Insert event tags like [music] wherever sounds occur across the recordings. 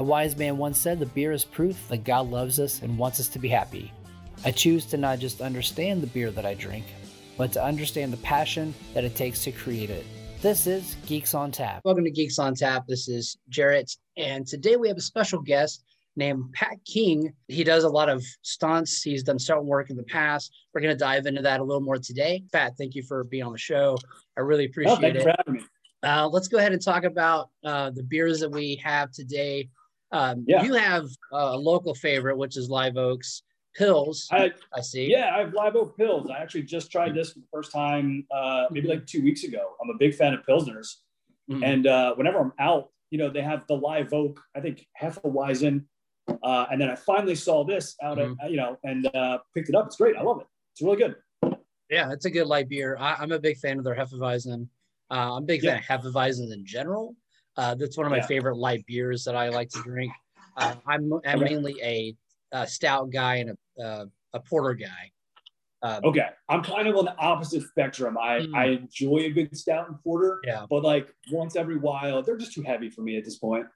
A wise man once said The beer is proof that God loves us and wants us to be happy. I choose to not just understand the beer that I drink, but to understand the passion that it takes to create it. This is Geeks on Tap. Welcome to Geeks on Tap. This is Jarrett, and today we have a special guest named Pat King. He does a lot of stunts. He's done stunt work in the past. We're going to dive into that a little more today. Pat, thank you for being on the show. I really appreciate oh, thank it. You for having me. Uh, let's go ahead and talk about uh, the beers that we have today. Um, yeah. You have a local favorite, which is Live Oaks Pils. I, I see. Yeah, I have Live Oak Pils. I actually just tried this for the first time, uh, maybe like two weeks ago. I'm a big fan of Pilsners. Mm-hmm. And uh, whenever I'm out, you know, they have the Live Oak, I think Hefeweizen. Uh, and then I finally saw this out mm-hmm. at, you know, and uh, picked it up. It's great. I love it. It's really good. Yeah, it's a good light beer. I, am a big fan of their Hefeweizen. Uh, I'm a big yeah. fan of Hefeweizen in general. Uh, that's one of my yeah. favorite light beers that I like to drink. Uh, I'm, I'm mainly a, a, stout guy and a, uh, a porter guy. Um, okay, I'm kind of on the opposite spectrum. I mm. I enjoy a good stout and porter, yeah, but like once every while, they're just too heavy for me at this point.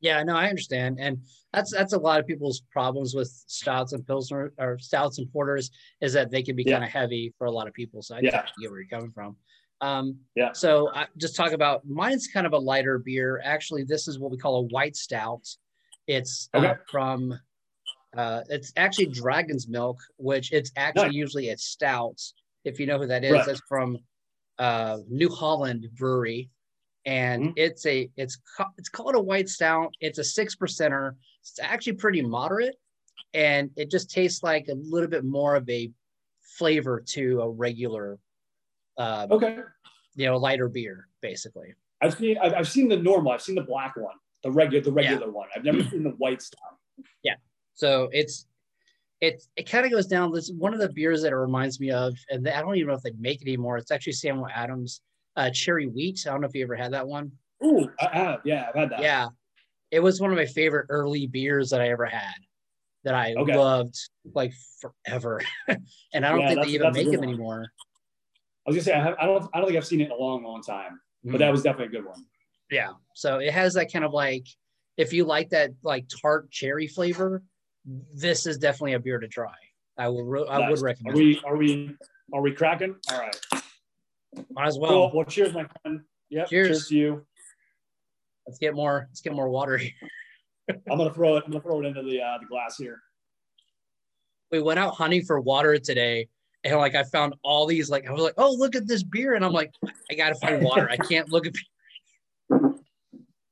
Yeah, no, I understand, and that's that's a lot of people's problems with stouts and pilsner or stouts and porters is that they can be yeah. kind of heavy for a lot of people. So I yeah. get where you're coming from. Um, yeah. So I just talk about mine's kind of a lighter beer. Actually, this is what we call a white stout. It's uh, okay. uh, from uh, it's actually Dragon's Milk, which it's actually nice. usually a stout. If you know who that is, right. that's from uh, New Holland Brewery, and mm-hmm. it's a it's it's called a white stout. It's a six percenter. It's actually pretty moderate, and it just tastes like a little bit more of a flavor to a regular um, okay, you know, lighter beer, basically. I've seen I've, I've seen the normal. I've seen the black one, the regular the regular yeah. one. I've never seen the white stuff. Yeah. So it's it's it kind of goes down. This one of the beers that it reminds me of, and I don't even know if they make it anymore. It's actually Samuel Adams uh, Cherry Wheat. I don't know if you ever had that one. Ooh, I have. Yeah, I've had that. Yeah, it was one of my favorite early beers that I ever had. That I okay. loved like forever, [laughs] and I don't yeah, think they even make them one. anymore. I was gonna say I, have, I don't I don't think I've seen it in a long long time, but mm. that was definitely a good one. Yeah. So it has that kind of like if you like that like tart cherry flavor, this is definitely a beer to try. I will re- I would recommend. Are we are we are we cracking? All right. Might as well. Cool. Well, cheers, my friend. Yep. Cheers. cheers to you. Let's get more. Let's get more water. I'm gonna throw it. I'm gonna throw it into the uh, the glass here. We went out hunting for water today, and like I found all these like I was like, oh look at this beer, and I'm like, I gotta find water. I can't look at. Beer. [laughs]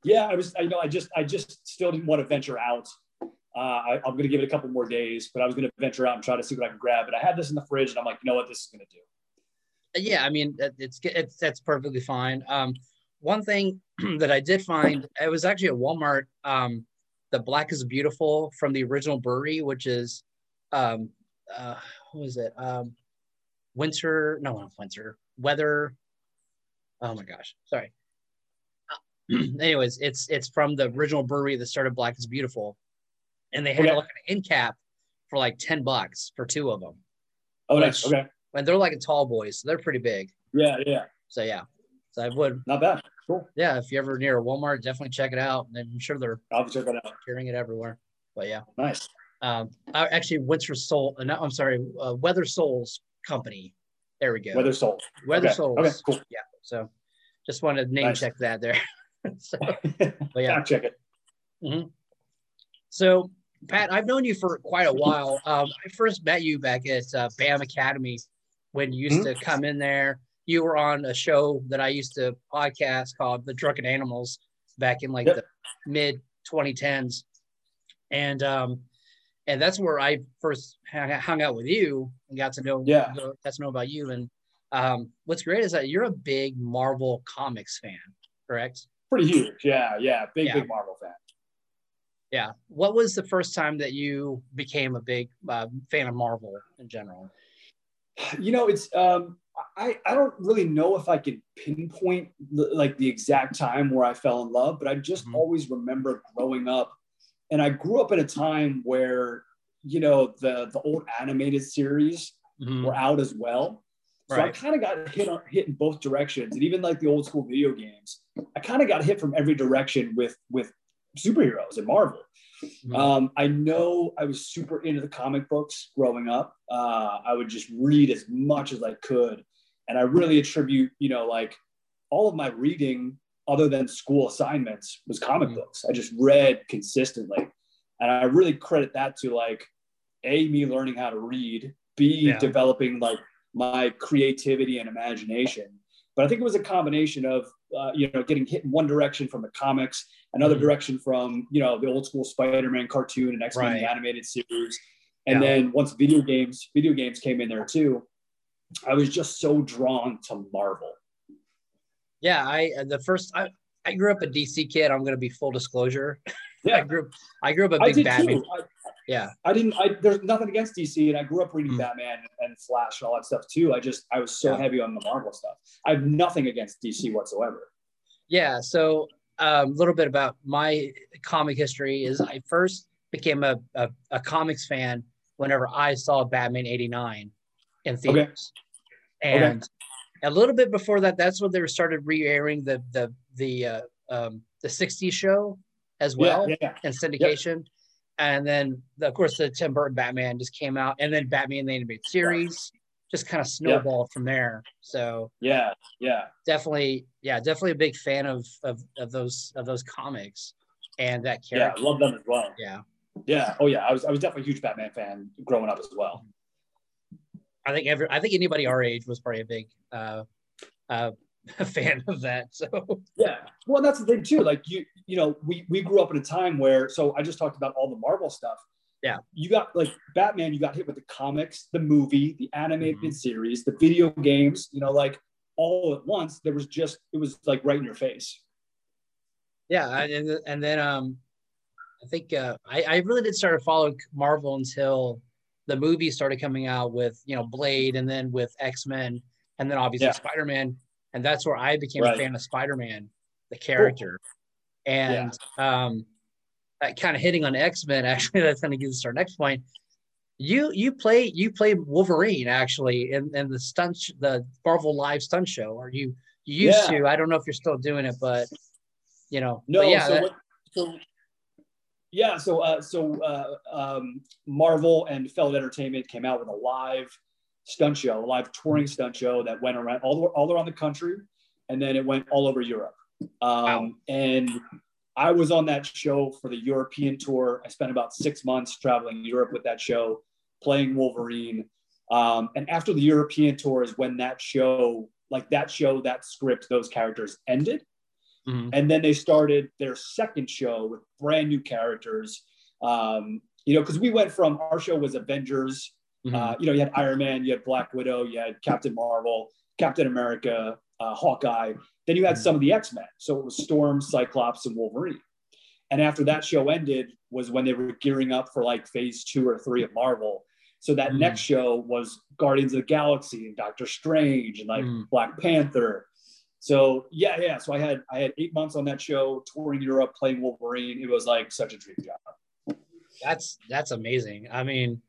Yeah, I was. I you know I just I just still didn't want to venture out. Uh, I, am going to give it a couple more days, but I was going to venture out and try to see what I can grab. But I had this in the fridge, and I'm like, you know what, this is going to do. Yeah, I mean, it's it's that's perfectly fine. Um, one thing [clears throat] that I did find, it was actually at Walmart. Um, the Black is Beautiful from the original brewery, which is um, uh, what was it? Um, winter, no, not winter, weather. Oh my gosh, sorry. [clears throat] Anyways, it's it's from the original brewery that started Black is Beautiful, and they had okay. like an end cap for like ten bucks for two of them. Oh, which, nice. Okay. And they're like a tall boys, so they're pretty big. Yeah, yeah. So yeah, so I would. Not bad. Cool. Yeah, if you're ever near a Walmart, definitely check it out. And I'm sure they're. I'll check it out. Carrying it everywhere. But yeah. Nice. Um, actually, Winter Soul. Uh, no, I'm sorry, uh, Weather Souls Company. There we go. Weather Souls. Weather okay. Souls. Okay, cool. Yeah. So, just wanted to name nice. check that there. [laughs] so, [laughs] but yeah, check it. Mm-hmm. So, Pat, I've known you for quite a while. Um, I first met you back at uh, BAM Academy when you used mm-hmm. to come in there. You were on a show that I used to podcast called The Drunken Animals back in like yep. the mid 2010s. And um, and that's where I first hung out with you and got to know yeah got to know about you. And um, what's great is that you're a big Marvel comics fan, correct? Pretty huge, yeah, yeah, big yeah. big Marvel fan. Yeah. What was the first time that you became a big uh, fan of Marvel in general? You know, it's um, I I don't really know if I can pinpoint like the exact time where I fell in love, but I just mm-hmm. always remember growing up and I grew up in a time where you know the the old animated series mm-hmm. were out as well. So right. I kind of got hit on, hit in both directions, and even like the old school video games, I kind of got hit from every direction with with superheroes and Marvel. Mm-hmm. Um, I know I was super into the comic books growing up. Uh, I would just read as much as I could, and I really attribute, you know, like all of my reading other than school assignments was comic mm-hmm. books. I just read consistently. And I really credit that to like A, me learning how to read, B, yeah. developing like my creativity and imagination. But I think it was a combination of, uh, you know, getting hit in one direction from the comics, another mm-hmm. direction from, you know, the old school Spider-Man cartoon and X-Men right. animated series. And yeah. then once video games, video games came in there too, I was just so drawn to Marvel. Yeah, I uh, the first I, I grew up a DC kid. I'm going to be full disclosure. [laughs] Yeah, I grew I grew up a big Batman. I, yeah, I didn't. I there's nothing against DC, and I grew up reading mm. Batman and Flash and all that stuff too. I just I was so yeah. heavy on the Marvel stuff. I have nothing against DC whatsoever. Yeah, so a um, little bit about my comic history is I first became a, a, a comics fan whenever I saw Batman '89 in theaters, okay. and okay a little bit before that, that's when they started re-airing the the the uh, um, the '60s show as well yeah, yeah. and syndication. Yep. And then, of course, the Tim Burton Batman just came out, and then Batman the animated series just kind of snowballed from there. So yeah, yeah, definitely, yeah, definitely a big fan of of, of those of those comics and that character. Yeah, I love them as well. Yeah, yeah, oh yeah, I was I was definitely a huge Batman fan growing up as well. I think every I think anybody our age was probably a big uh, uh, [laughs] fan of that. So yeah, well, that's the thing too. Like you, you know, we we grew up in a time where. So I just talked about all the Marvel stuff. Yeah, you got like Batman. You got hit with the comics, the movie, the animated mm-hmm. series, the video games. You know, like all at once. There was just it was like right in your face. Yeah, and and then um, I think uh, I I really did start following Marvel until the movies started coming out with you know Blade and then with X Men and then obviously yeah. Spider Man, and that's where I became right. a fan of Spider Man, the character, cool. and yeah. um, kind of hitting on X Men. [laughs] Actually, that's going to give us our next point. You you play you play Wolverine actually in, in the stunt sh- the Marvel Live stunt show, or you you used yeah. to. I don't know if you're still doing it, but you know. No, yeah. So, that, what, so yeah, so uh, so uh, um, Marvel and Feld Entertainment came out with a live stunt show, a live touring stunt show that went around all, all around the country, and then it went all over Europe. Um, wow. And I was on that show for the European tour. I spent about six months traveling Europe with that show, playing Wolverine. Um, and after the European tour is when that show, like that show, that script, those characters ended. Mm-hmm. And then they started their second show with brand new characters. Um, you know, because we went from our show was Avengers. Mm-hmm. Uh, you know, you had Iron Man, you had Black Widow, you had Captain Marvel, Captain America, uh, Hawkeye. Then you had mm-hmm. some of the X Men. So it was Storm, Cyclops, and Wolverine. And after that show ended, was when they were gearing up for like phase two or three of Marvel. So that mm. next show was Guardians of the Galaxy and Doctor Strange and like mm. Black Panther so yeah, yeah. So I had I had eight months on that show, touring Europe, playing Wolverine. It was like such a dream job. That's that's amazing. I mean,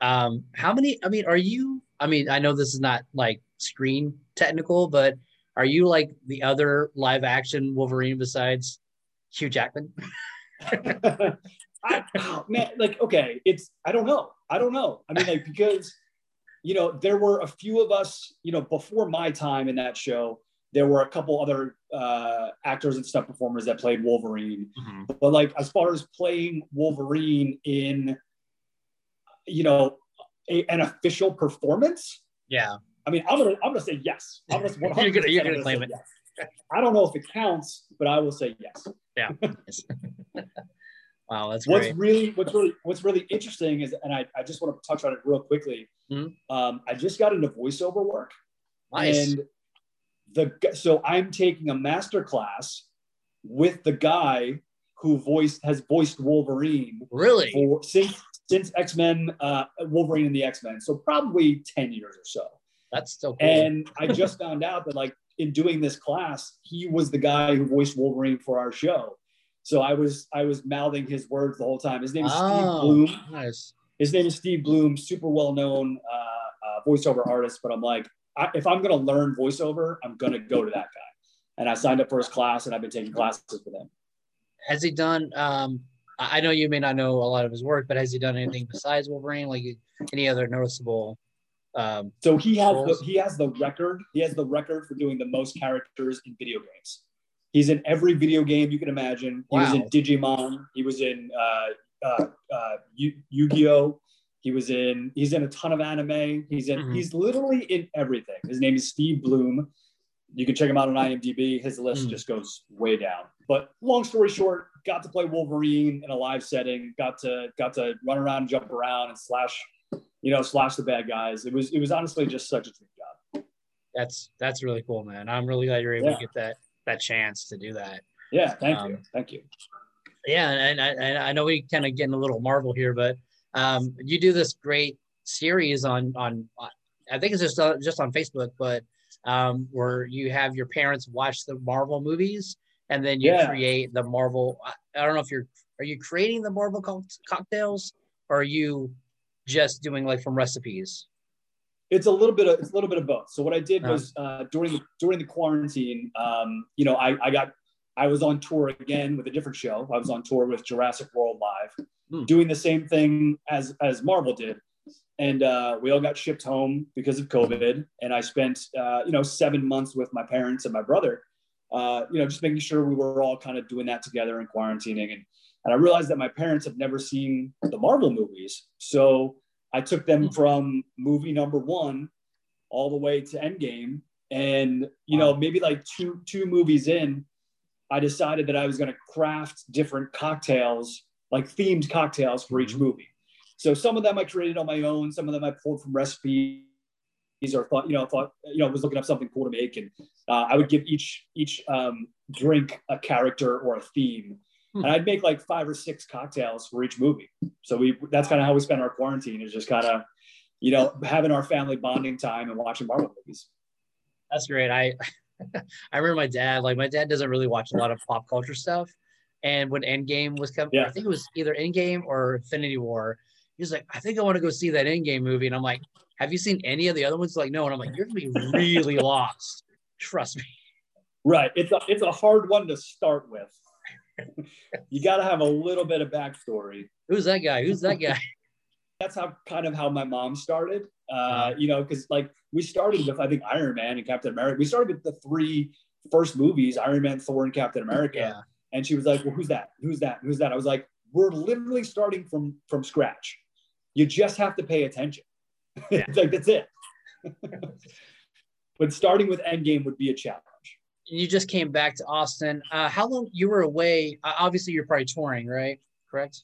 um, how many? I mean, are you? I mean, I know this is not like screen technical, but are you like the other live action Wolverine besides Hugh Jackman? [laughs] [laughs] I, oh, man, like okay, it's I don't know. I don't know. I mean, like because you know there were a few of us, you know, before my time in that show there were a couple other uh, actors and stunt performers that played Wolverine. Mm-hmm. But like as far as playing Wolverine in, you know, a, an official performance. Yeah. I mean, I'm gonna I'm gonna say yes. I'm gonna, [laughs] you're gonna, you're gonna claim it. Yes. I don't know if it counts, but I will say yes. Yeah. [laughs] [laughs] wow, that's what's great. really what's really what's really interesting is, and I, I just want to touch on it real quickly. Mm-hmm. Um, I just got into voiceover work, nice. and the so I'm taking a master class with the guy who voiced has voiced Wolverine. Really? For, since since X Men, uh, Wolverine and the X Men. So probably ten years or so. That's still cool. And I just [laughs] found out that like in doing this class, he was the guy who voiced Wolverine for our show. So I was I was mouthing his words the whole time. His name is oh, Steve Blum. Nice. His name is Steve Blum, super well known uh, uh, voiceover artist. But I'm like, I, if I'm going to learn voiceover, I'm going to go to that guy. And I signed up for his class and I've been taking classes with him. has he done? Um, I know you may not know a lot of his work, but has he done anything besides Wolverine? Like any other noticeable? Um, so he has the, he has the record. He has the record for doing the most characters in video games. He's in every video game you can imagine. He wow. was in Digimon. He was in uh, uh, uh, Yu- gi oh He was in. He's in a ton of anime. He's in. Mm-hmm. He's literally in everything. His name is Steve Blum. You can check him out on IMDb. His list mm. just goes way down. But long story short, got to play Wolverine in a live setting. Got to got to run around, jump around, and slash, you know, slash the bad guys. It was it was honestly just such a dream job. That's that's really cool, man. I'm really glad you're able yeah. to get that that chance to do that. Yeah, thank um, you, thank you. Yeah, and, and, and I know we kind of getting a little Marvel here, but um, you do this great series on on I think it's just uh, just on Facebook, but um, where you have your parents watch the Marvel movies and then you yeah. create the Marvel. I don't know if you're are you creating the Marvel co- cocktails or are you just doing like from recipes? It's a little bit of it's a little bit of both. So what I did was uh, during during the quarantine, um, you know, I, I got I was on tour again with a different show. I was on tour with Jurassic World Live, hmm. doing the same thing as as Marvel did, and uh, we all got shipped home because of COVID. And I spent uh, you know seven months with my parents and my brother, uh, you know, just making sure we were all kind of doing that together and quarantining. And and I realized that my parents have never seen the Marvel movies, so I took them hmm. from movie number one all the way to Endgame. And you know, maybe like two two movies in, I decided that I was going to craft different cocktails, like themed cocktails for each mm-hmm. movie. So some of them I created on my own, some of them I pulled from recipes or thought, you know, thought, you know, was looking up something cool to make. And uh, I would give each each um, drink a character or a theme. Hmm. And I'd make like five or six cocktails for each movie. So we that's kind of how we spent our quarantine is just kind of, you know, having our family bonding time and watching Marvel movies. That's great. I [laughs] I remember my dad, like my dad doesn't really watch a lot of pop culture stuff. And when Endgame was coming, yeah. I think it was either Endgame or Infinity War. He was like, I think I want to go see that Endgame movie. And I'm like, Have you seen any of the other ones? Like, no. And I'm like, You're gonna be really [laughs] lost. Trust me. Right. It's a it's a hard one to start with. [laughs] you got to have a little bit of backstory. Who's that guy? Who's that guy? That's how kind of how my mom started. Uh, you know, because like we started with I think Iron Man and Captain America. We started with the three first movies, Iron Man, Thor, and Captain America. Yeah. And she was like, "Well, who's that? Who's that? Who's that?" I was like, "We're literally starting from from scratch. You just have to pay attention. [laughs] Yeah. like that's it." [laughs] but starting with Endgame would be a challenge. You just came back to Austin. Uh, how long you were away? Uh, obviously, you're probably touring, right? Correct.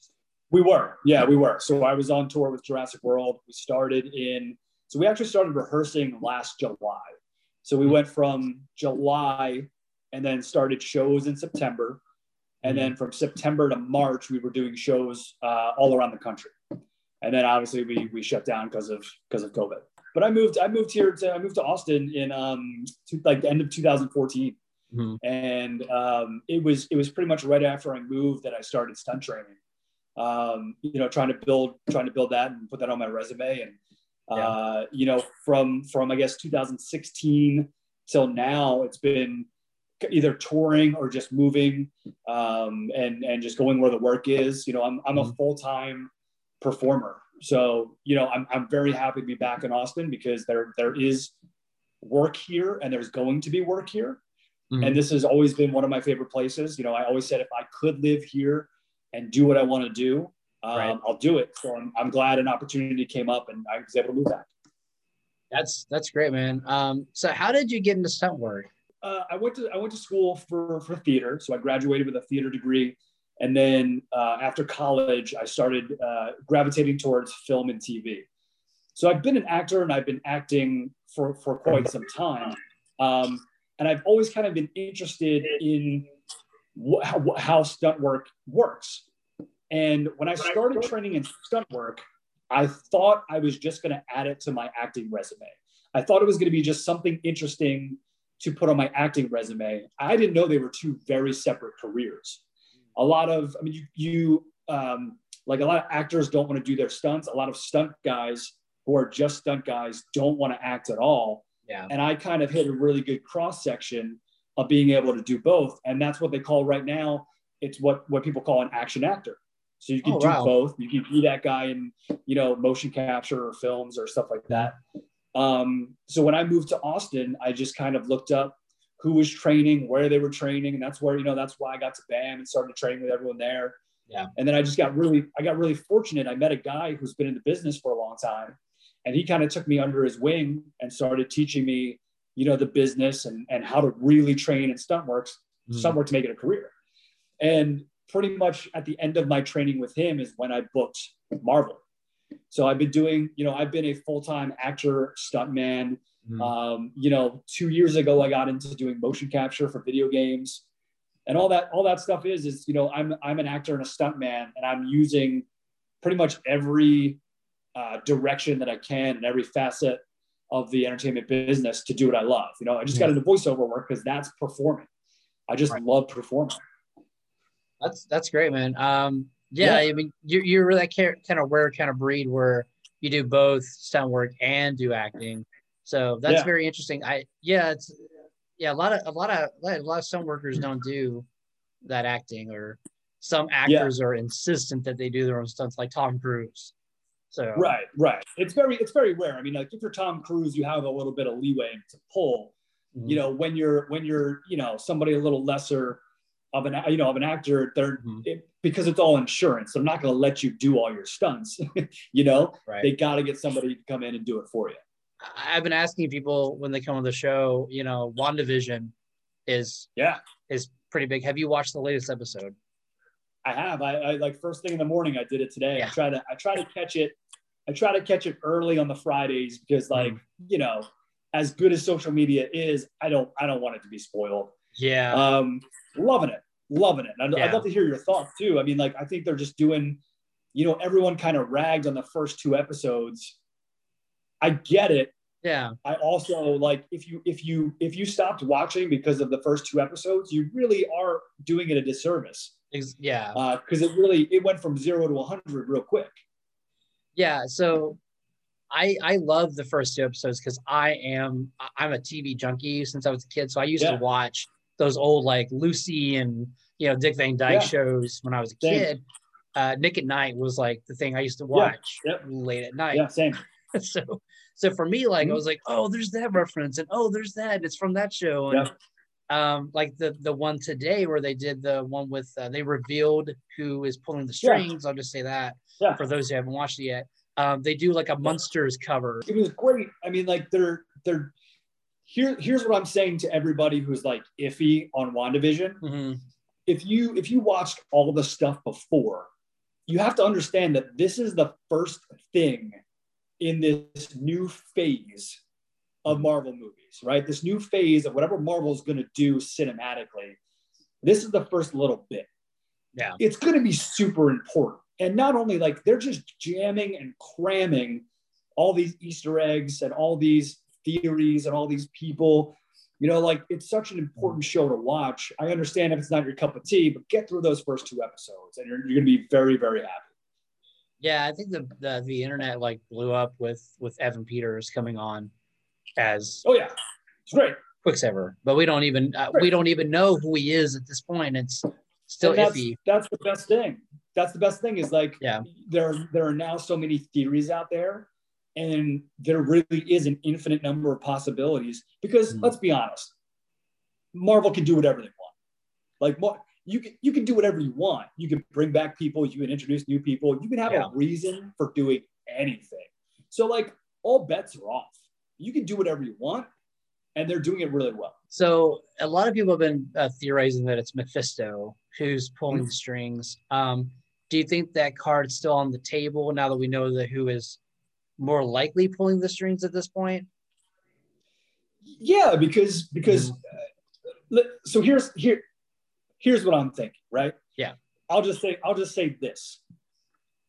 We were, yeah, we were. So I was on tour with Jurassic World. We started in, so we actually started rehearsing last July. So we went from July and then started shows in September. And then from September to March, we were doing shows uh, all around the country. And then obviously we, we shut down because of because of COVID. But I moved I moved here to I moved to Austin in um to, like the end of 2014. Mm-hmm. And um, it was it was pretty much right after I moved that I started stunt training um, you know, trying to build, trying to build that and put that on my resume. And, yeah. uh, you know, from, from, I guess, 2016 till now, it's been either touring or just moving um, and, and just going where the work is. You know, I'm, I'm mm-hmm. a full-time performer. So, you know, I'm, I'm very happy to be back in Austin because there, there is work here and there's going to be work here. Mm-hmm. And this has always been one of my favorite places. You know, I always said if I could live here and do what I want to do, um, right. I'll do it. So I'm, I'm glad an opportunity came up and I was able to move back. That's that's great, man. Um, so how did you get into stunt work? Uh, I went to I went to school for for theater, so I graduated with a theater degree, and then uh, after college, I started uh, gravitating towards film and TV. So I've been an actor and I've been acting for for quite some time, um, and I've always kind of been interested in wh- how, how stunt work works. And when I started training in stunt work, I thought I was just going to add it to my acting resume. I thought it was going to be just something interesting to put on my acting resume. I didn't know they were two very separate careers. A lot of, I mean, you, you um, like a lot of actors don't want to do their stunts. A lot of stunt guys who are just stunt guys don't want to act at all. Yeah. And I kind of hit a really good cross section of being able to do both. And that's what they call right now it's what what people call an action actor. So you can oh, do wow. both. You can be that guy in, you know, motion capture or films or stuff like that. Um, so when I moved to Austin, I just kind of looked up who was training, where they were training, and that's where you know that's why I got to BAM and started training with everyone there. Yeah. And then I just got really, I got really fortunate. I met a guy who's been in the business for a long time, and he kind of took me under his wing and started teaching me, you know, the business and and how to really train in stunt works, mm. stunt work to make it a career. And pretty much at the end of my training with him is when I booked Marvel. So I've been doing, you know, I've been a full time actor, stuntman. Mm-hmm. Um, you know, two years ago, I got into doing motion capture for video games, and all that. All that stuff is, is you know, I'm I'm an actor and a stuntman, and I'm using pretty much every uh, direction that I can and every facet of the entertainment business to do what I love. You know, I just got into voiceover work because that's performing. I just right. love performing. That's that's great, man. Um, yeah, yeah. I mean, you're you're really kind of rare kind of breed where you do both stunt work and do acting. So that's yeah. very interesting. I yeah, it's yeah, a lot of a lot of a lot of stunt workers don't do that acting or some actors yeah. are insistent that they do their own stunts like Tom Cruise. So right, right. It's very it's very rare. I mean, like if you're Tom Cruise, you have a little bit of leeway to pull. Mm-hmm. You know, when you're when you're you know somebody a little lesser of an you know of an actor they're mm-hmm. it, because it's all insurance they're not going to let you do all your stunts [laughs] you know right. they got to get somebody to come in and do it for you i've been asking people when they come on the show you know wandavision is yeah is pretty big have you watched the latest episode i have i, I like first thing in the morning i did it today yeah. i try to i try to catch it i try to catch it early on the fridays because like mm. you know as good as social media is i don't i don't want it to be spoiled yeah um loving it, loving it. I'd, yeah. I'd love to hear your thoughts too. I mean, like, I think they're just doing, you know, everyone kind of ragged on the first two episodes. I get it. Yeah. I also like if you if you if you stopped watching because of the first two episodes, you really are doing it a disservice. Yeah. Because uh, it really it went from zero to 100 real quick. Yeah. So I I love the first two episodes because I am I'm a TV junkie since I was a kid. So I used yeah. to watch those old like Lucy and you know Dick Van Dyke yeah. shows when I was a same. kid. Uh, Nick at Night was like the thing I used to watch yeah. Yep. late at night. Yeah, same. [laughs] so so for me, like mm-hmm. I was like, oh, there's that reference, and oh, there's that, and it's from that show. And. Um, like the the one today where they did the one with uh, they revealed who is pulling the strings. I'll just say that yeah. for those who haven't watched it yet. Um, they do like a Munsters cover. It was great. I mean, like they're they're here, here's what I'm saying to everybody who's like iffy on WandaVision. Mm-hmm. If you if you watched all the stuff before, you have to understand that this is the first thing in this new phase of Marvel movies, right? This new phase of whatever Marvel is going to do cinematically. This is the first little bit. Yeah. It's going to be super important. And not only like they're just jamming and cramming all these Easter eggs and all these theories and all these people. You know, like it's such an important show to watch. I understand if it's not your cup of tea, but get through those first two episodes and you're, you're going to be very, very happy. Yeah, I think the, the the internet like blew up with with Evan Peters coming on as oh yeah, it's great Quicksilver, but we don't even uh, we don't even know who he is at this point. It's still that's, iffy. That's the best thing. That's the best thing is like yeah. there there are now so many theories out there and there really is an infinite number of possibilities because mm-hmm. let's be honest marvel can do whatever they want like what you can you can do whatever you want you can bring back people you can introduce new people you can have yeah. a reason for doing anything so like all bets are off you can do whatever you want and they're doing it really well so a lot of people have been uh, theorizing that it's mephisto who's pulling mm-hmm. the strings um, do you think that card's still on the table now that we know that who is more likely pulling the strings at this point? Yeah, because because mm-hmm. uh, so here's here here's what I'm thinking, right? Yeah. I'll just say I'll just say this.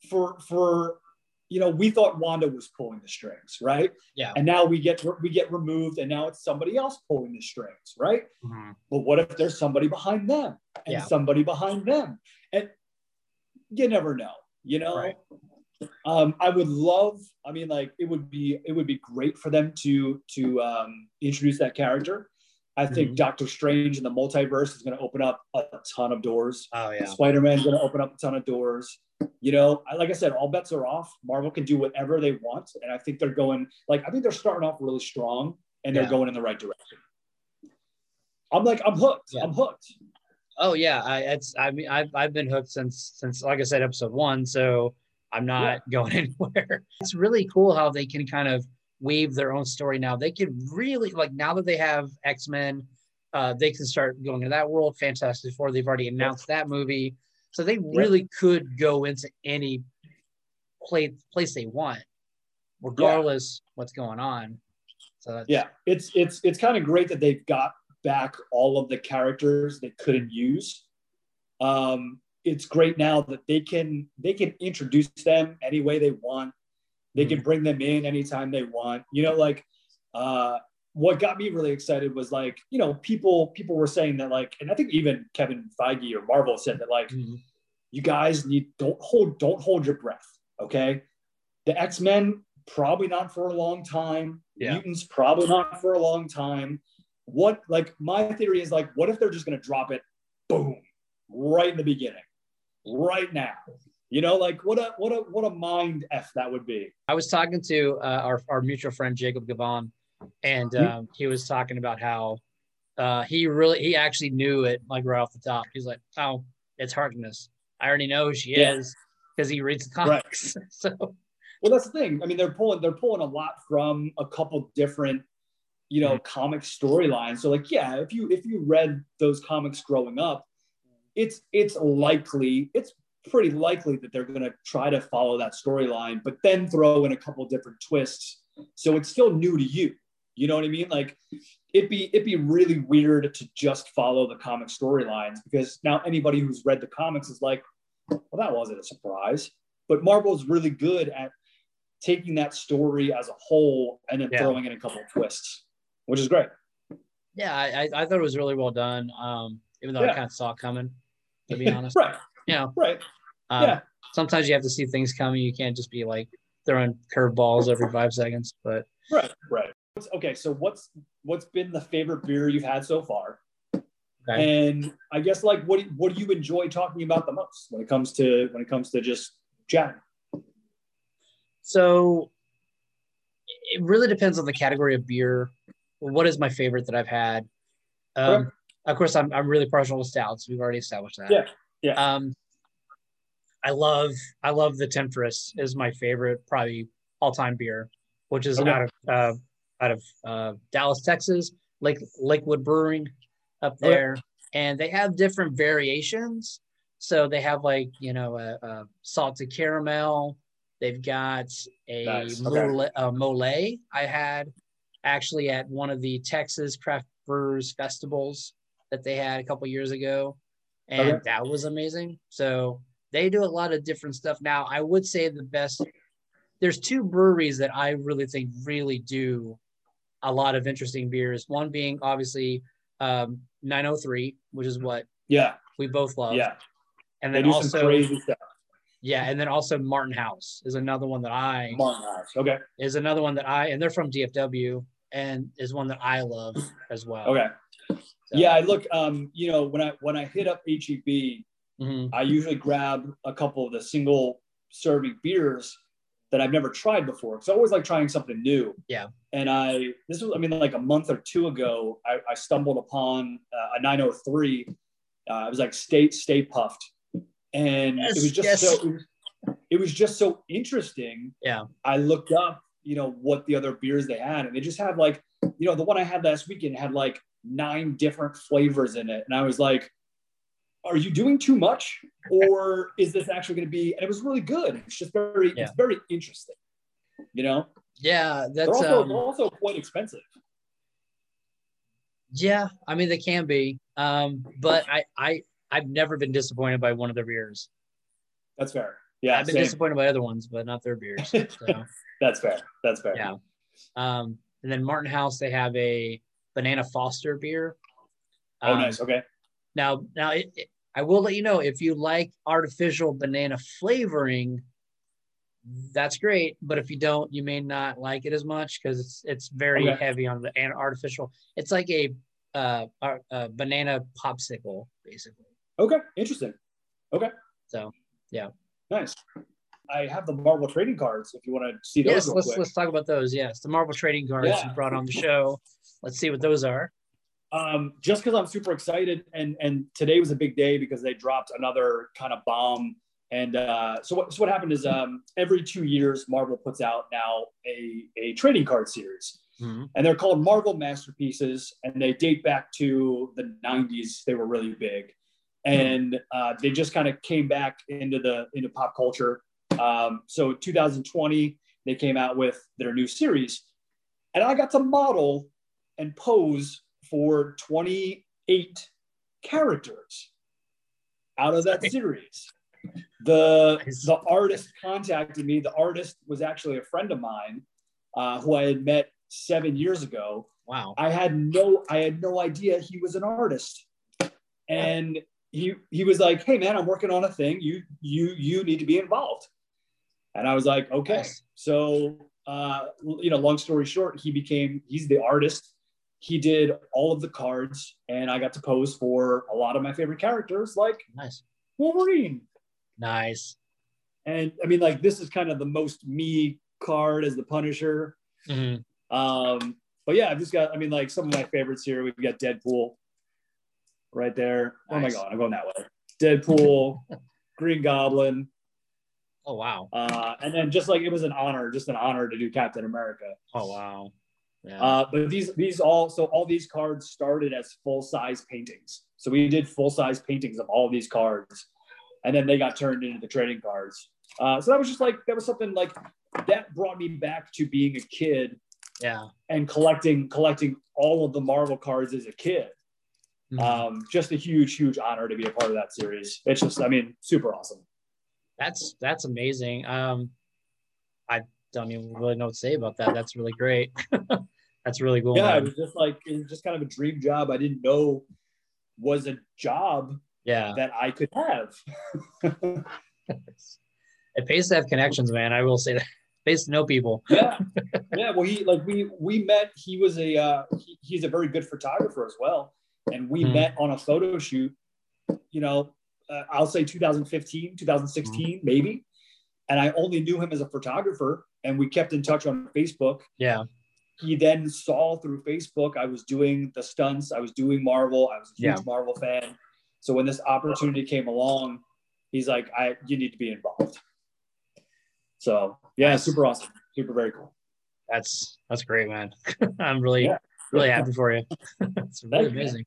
For for you know, we thought Wanda was pulling the strings, right? Yeah. And now we get we get removed, and now it's somebody else pulling the strings, right? Mm-hmm. But what if there's somebody behind them and yeah. somebody behind them, and you never know, you know. Right. Um, I would love. I mean, like it would be it would be great for them to to um, introduce that character. I think mm-hmm. Doctor Strange in the multiverse is going to open up a ton of doors. Oh yeah. Spider Man is going to open up a ton of doors. You know, like I said, all bets are off. Marvel can do whatever they want, and I think they're going like I think they're starting off really strong, and they're yeah. going in the right direction. I'm like I'm hooked. Yeah. I'm hooked. Oh yeah, I it's I mean I've I've been hooked since since like I said episode one, so I'm not yeah. [laughs] going anywhere. It's really cool how they can kind of weave their own story now. They could really like now that they have X Men, uh, they can start going to that world. Fantastic Four, they've already announced that movie, so they really yeah. could go into any place place they want, regardless yeah. what's going on. So yeah, it's it's it's kind of great that they've got back all of the characters they couldn't use. Um, it's great now that they can they can introduce them any way they want. They can mm-hmm. bring them in anytime they want. You know, like uh, what got me really excited was like you know people people were saying that like, and I think even Kevin Feige or Marvel said that like, mm-hmm. you guys need don't hold don't hold your breath. Okay, the X Men probably not for a long time. Yeah. Mutants probably not for a long time what like my theory is like what if they're just going to drop it boom right in the beginning right now you know like what a what a what a mind f that would be i was talking to uh, our, our mutual friend jacob gavon and um, he was talking about how uh, he really he actually knew it like right off the top he's like oh it's harkness i already know who she yeah. is because he reads the comics right. [laughs] so well that's the thing i mean they're pulling they're pulling a lot from a couple different you know, mm-hmm. comic storylines. So like, yeah, if you if you read those comics growing up, it's it's likely, it's pretty likely that they're gonna try to follow that storyline, but then throw in a couple different twists. So it's still new to you. You know what I mean? Like it'd be it'd be really weird to just follow the comic storylines because now anybody who's read the comics is like, well, that wasn't a surprise. But Marvel's really good at taking that story as a whole and then yeah. throwing in a couple of twists which is great. Yeah, I, I thought it was really well done. Um, even though yeah. I kind of saw it coming, to be [laughs] honest. right. You know, right. Um, yeah. Sometimes you have to see things coming. You can't just be like throwing curveballs every five seconds. But right, right. Okay, so what's what's been the favorite beer you've had so far? Okay. And I guess like what do, what do you enjoy talking about the most when it comes to when it comes to just chatting? So it really depends on the category of beer what is my favorite that I've had? Um, Of course, I'm, I'm really partial to stouts. We've already established that. Yeah. Yeah. Um, I love I love the Temptress is my favorite probably all time beer, which is okay. out of uh, out of uh, Dallas, Texas, Lake Lakewood Brewing up there, okay. and they have different variations. So they have like you know a, a salted caramel. They've got a nice. mole, okay. a mole I had actually at one of the Texas Craft Brewers festivals that they had a couple years ago, and okay. that was amazing. So they do a lot of different stuff now. I would say the best. There's two breweries that I really think really do a lot of interesting beers. One being obviously um, 903, which is what yeah we both love. Yeah, and then also yeah, and then also Martin House is another one that I Martin House. Okay, is another one that I and they're from DFW and is one that I love as well. Okay. So. Yeah, I look. Um, you know, when I when I hit up HEB, mm-hmm. I usually grab a couple of the single serving beers that I've never tried before. So I always like trying something new. Yeah. And I this was I mean like a month or two ago, I, I stumbled upon uh, a 903. Uh, it was like Stay Stay puffed. and yes, it was just yes. so. It was, it was just so interesting. Yeah. I looked up you know what the other beers they had and they just had like you know the one i had last weekend had like nine different flavors in it and i was like are you doing too much or is this actually going to be and it was really good it's just very yeah. it's very interesting you know yeah that's they're also, um, they're also quite expensive yeah i mean they can be um but i i i've never been disappointed by one of their beers that's fair yeah i've been same. disappointed by other ones but not their beers so. [laughs] That's fair. That's fair. Yeah. Um, and then Martin House, they have a banana Foster beer. Oh, um, oh, nice. Okay. Now, now it, it, I will let you know if you like artificial banana flavoring, that's great. But if you don't, you may not like it as much because it's it's very okay. heavy on the artificial. It's like a uh, uh, banana popsicle, basically. Okay, interesting. Okay. So, yeah. Nice. I have the Marvel trading cards if you want to see those. Yes, let's quick. let's talk about those. Yes, the Marvel trading cards yeah. you brought on the show. Let's see what those are. Um, just because I'm super excited, and and today was a big day because they dropped another kind of bomb. And uh, so what so what happened is um, every two years Marvel puts out now a a trading card series, mm-hmm. and they're called Marvel Masterpieces, and they date back to the '90s. They were really big, and uh, they just kind of came back into the into pop culture um, so 2020, they came out with their new series, and I got to model and pose for 28 characters out of that series. The the artist contacted me. The artist was actually a friend of mine uh, who I had met seven years ago. Wow. I had no I had no idea he was an artist. And he he was like, "Hey man, I'm working on a thing. You you you need to be involved." And I was like, okay. So, uh, you know, long story short, he became, he's the artist. He did all of the cards, and I got to pose for a lot of my favorite characters, like nice Wolverine. Nice. And I mean, like, this is kind of the most me card as the Punisher. Mm-hmm. Um, but yeah, I've just got, I mean, like, some of my favorites here. We've got Deadpool right there. Nice. Oh my God, I'm going that way. Deadpool, [laughs] Green Goblin, Oh wow! Uh, and then just like it was an honor, just an honor to do Captain America. Oh wow! Yeah. Uh, but these these all so all these cards started as full size paintings. So we did full size paintings of all these cards, and then they got turned into the trading cards. Uh, so that was just like that was something like that brought me back to being a kid. Yeah. And collecting collecting all of the Marvel cards as a kid. Mm-hmm. Um, just a huge, huge honor to be a part of that series. It's just, I mean, super awesome that's that's amazing. Um, I don't even really know what to say about that. That's really great. [laughs] that's really cool. Yeah, man. it was just like it was just kind of a dream job. I didn't know was a job. Yeah, that I could have. [laughs] it pays to have connections, man. I will say that. It [laughs] pays to know people. yeah, [laughs] yeah. Well, he like we we met. He was a uh, he, he's a very good photographer as well, and we mm-hmm. met on a photo shoot. You know, uh, I'll say 2015, 2016, mm-hmm. maybe. And I only knew him as a photographer, and we kept in touch on Facebook. Yeah. He then saw through Facebook I was doing the stunts, I was doing Marvel, I was a huge yeah. Marvel fan. So when this opportunity came along, he's like, "I, you need to be involved." So yeah, nice. super awesome, super very cool. That's that's great, man. [laughs] I'm really yeah. really happy for you. [laughs] it's really amazing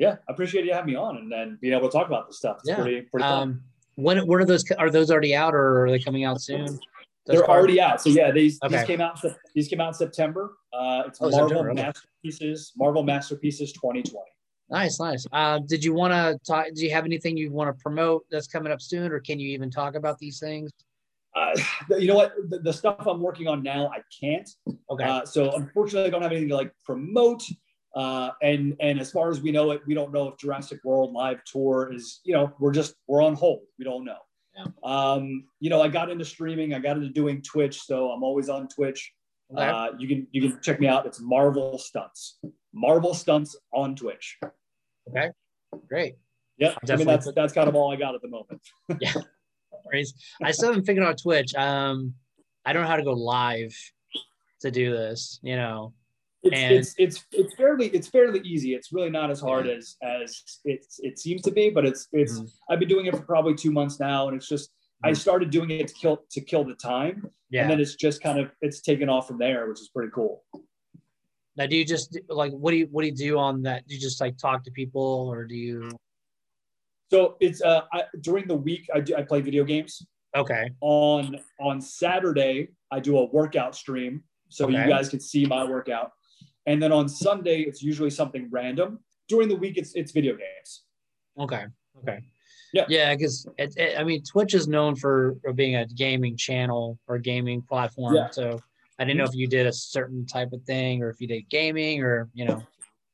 yeah, I appreciate you having me on and then being able to talk about this stuff. It's yeah. pretty, pretty um, when when are those are those already out or are they coming out soon? They're cards? already out. So yeah, these okay. these came out these came out in September. Uh, it's oh, Marvel September, Masterpieces, Marvel Masterpieces 2020. Nice, nice. Uh, did you want to talk? Do you have anything you want to promote that's coming up soon, or can you even talk about these things? Uh, you know what? The, the, stuff I'm working on now, I can't. Okay. Uh, so unfortunately, I don't have anything to like promote. Uh, and and as far as we know it, we don't know if Jurassic World live tour is. You know, we're just we're on hold. We don't know. Yeah. Um, you know, I got into streaming. I got into doing Twitch, so I'm always on Twitch. Okay. Uh, you can you can check me out. It's Marvel Stunts. Marvel Stunts on Twitch. Okay, great. Yeah, I mean that's that's kind of all I got at the moment. [laughs] yeah, I still haven't figured out Twitch. Um, I don't know how to go live to do this. You know, it's, and, it's it's it's fairly it's fairly easy. It's really not as hard as as it it seems to be, but it's it's mm-hmm. I've been doing it for probably two months now, and it's just mm-hmm. I started doing it to kill to kill the time, yeah. and then it's just kind of it's taken off from there, which is pretty cool. Now, do you just like what do you what do you do on that? Do you just like talk to people, or do you? So it's uh I, during the week I do I play video games. Okay. On on Saturday I do a workout stream, so okay. you guys can see my workout. And then on Sunday, it's usually something random. During the week, it's it's video games. Okay. Okay. Yeah. Yeah, because I mean, Twitch is known for, being a gaming channel or gaming platform. Yeah. So I didn't know if you did a certain type of thing or if you did gaming or you know.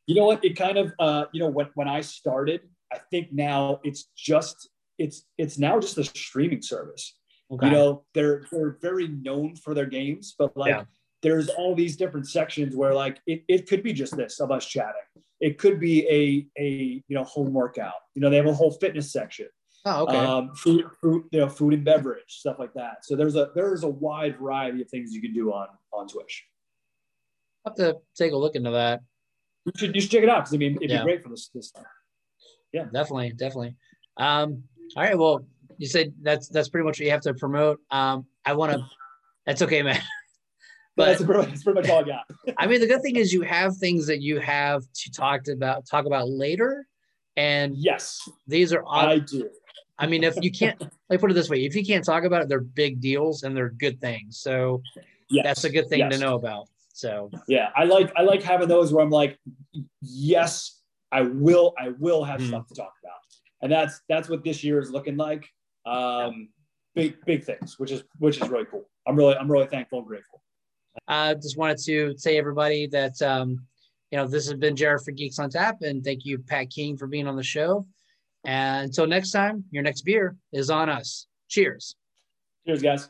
You know what? It kind of uh, you know when when I started, I think now it's just it's it's now just a streaming service. Okay. You know, they're they're very known for their games, but like yeah there's all these different sections where like it, it could be just this of us chatting it could be a a you know home workout. You know, they have a whole fitness section. Oh, okay. Um, food, food, you know, food and beverage, stuff like that. So there's a there's a wide variety of things you can do on on Twitch. I'll have to take a look into that. You should you should check it out because I mean it'd yeah. be great for this this time. Yeah, definitely, definitely. Um, all right, well, you said that's that's pretty much what you have to promote. Um, I want to. That's okay, man. But that's pretty, that's pretty much all I got. [laughs] I mean, the good thing is you have things that you have to talk about talk about later, and yes, these are. I do. I mean, if you can't, [laughs] like, put it this way: if you can't talk about it, they're big deals and they're good things. So yes. that's a good thing yes. to know about. So yeah, I like I like having those where I'm like, yes, I will I will have mm. stuff to talk about, and that's that's what this year is looking like. Um, big big things, which is which is really cool. I'm really I'm really thankful and grateful. I uh, just wanted to say everybody that um, you know this has been Jared for Geeks on Tap, and thank you Pat King for being on the show. And until next time, your next beer is on us. Cheers. Cheers, guys.